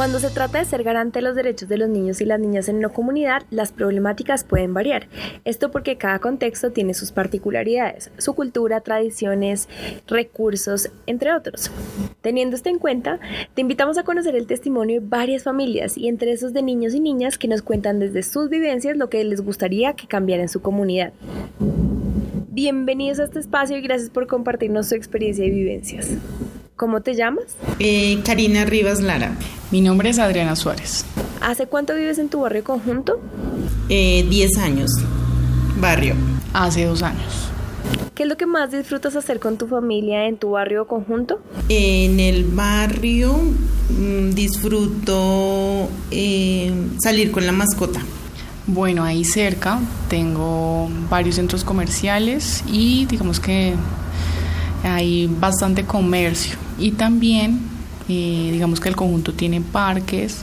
Cuando se trata de ser garante de los derechos de los niños y las niñas en una comunidad, las problemáticas pueden variar. Esto porque cada contexto tiene sus particularidades, su cultura, tradiciones, recursos, entre otros. Teniendo esto en cuenta, te invitamos a conocer el testimonio de varias familias y entre esos de niños y niñas que nos cuentan desde sus vivencias lo que les gustaría que cambiara en su comunidad. Bienvenidos a este espacio y gracias por compartirnos su experiencia y vivencias. ¿Cómo te llamas? Eh, Karina Rivas Lara. Mi nombre es Adriana Suárez. ¿Hace cuánto vives en tu barrio conjunto? Eh, diez años. Barrio. Hace dos años. ¿Qué es lo que más disfrutas hacer con tu familia en tu barrio conjunto? En el barrio mm, disfruto eh, salir con la mascota. Bueno, ahí cerca tengo varios centros comerciales y digamos que hay bastante comercio y también eh, digamos que el conjunto tiene parques,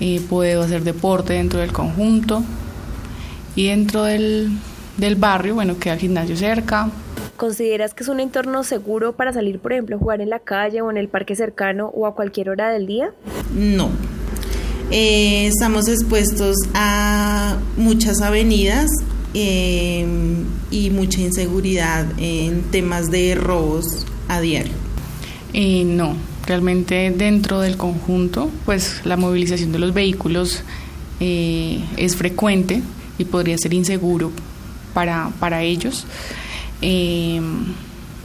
eh, puedo hacer deporte dentro del conjunto y dentro del, del barrio, bueno, queda el gimnasio cerca. ¿Consideras que es un entorno seguro para salir, por ejemplo, a jugar en la calle o en el parque cercano o a cualquier hora del día? No. Eh, estamos expuestos a muchas avenidas y mucha inseguridad en temas de robos a diario. Eh, no, realmente dentro del conjunto, pues la movilización de los vehículos eh, es frecuente y podría ser inseguro para, para ellos. Em,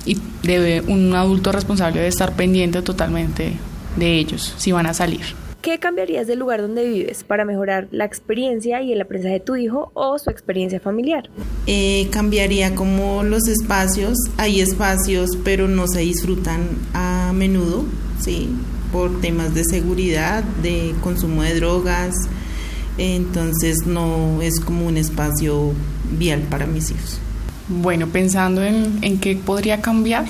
y debe, un adulto responsable debe estar pendiente totalmente de ellos si van a salir. ¿Qué cambiarías del lugar donde vives para mejorar la experiencia y el aprendizaje de tu hijo o su experiencia familiar? Eh, cambiaría como los espacios. Hay espacios, pero no se disfrutan a menudo, ¿sí? Por temas de seguridad, de consumo de drogas. Entonces no es como un espacio vial para mis hijos. Bueno, pensando en, en qué podría cambiar,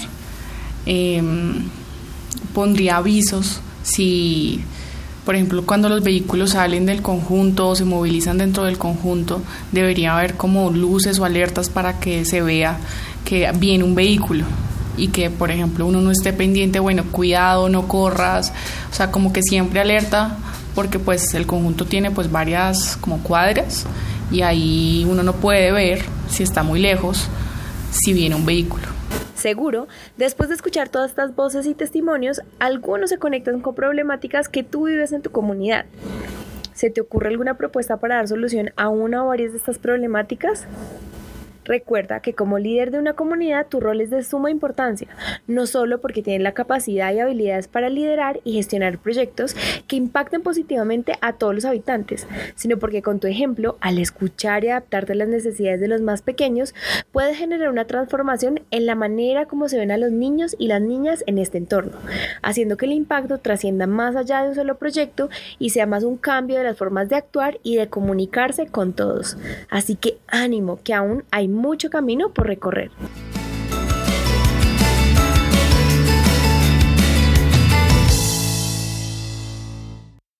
em, pondría avisos si por ejemplo, cuando los vehículos salen del conjunto o se movilizan dentro del conjunto, debería haber como luces o alertas para que se vea que viene un vehículo y que, por ejemplo, uno no esté pendiente, bueno, cuidado, no corras, o sea, como que siempre alerta porque pues el conjunto tiene pues varias como cuadras y ahí uno no puede ver si está muy lejos si viene un vehículo. Seguro, después de escuchar todas estas voces y testimonios, algunos se conectan con problemáticas que tú vives en tu comunidad. ¿Se te ocurre alguna propuesta para dar solución a una o varias de estas problemáticas? Recuerda que como líder de una comunidad tu rol es de suma importancia, no solo porque tienes la capacidad y habilidades para liderar y gestionar proyectos que impacten positivamente a todos los habitantes, sino porque con tu ejemplo, al escuchar y adaptarte a las necesidades de los más pequeños, puedes generar una transformación en la manera como se ven a los niños y las niñas en este entorno, haciendo que el impacto trascienda más allá de un solo proyecto y sea más un cambio de las formas de actuar y de comunicarse con todos. Así que ánimo, que aún hay mucho camino por recorrer.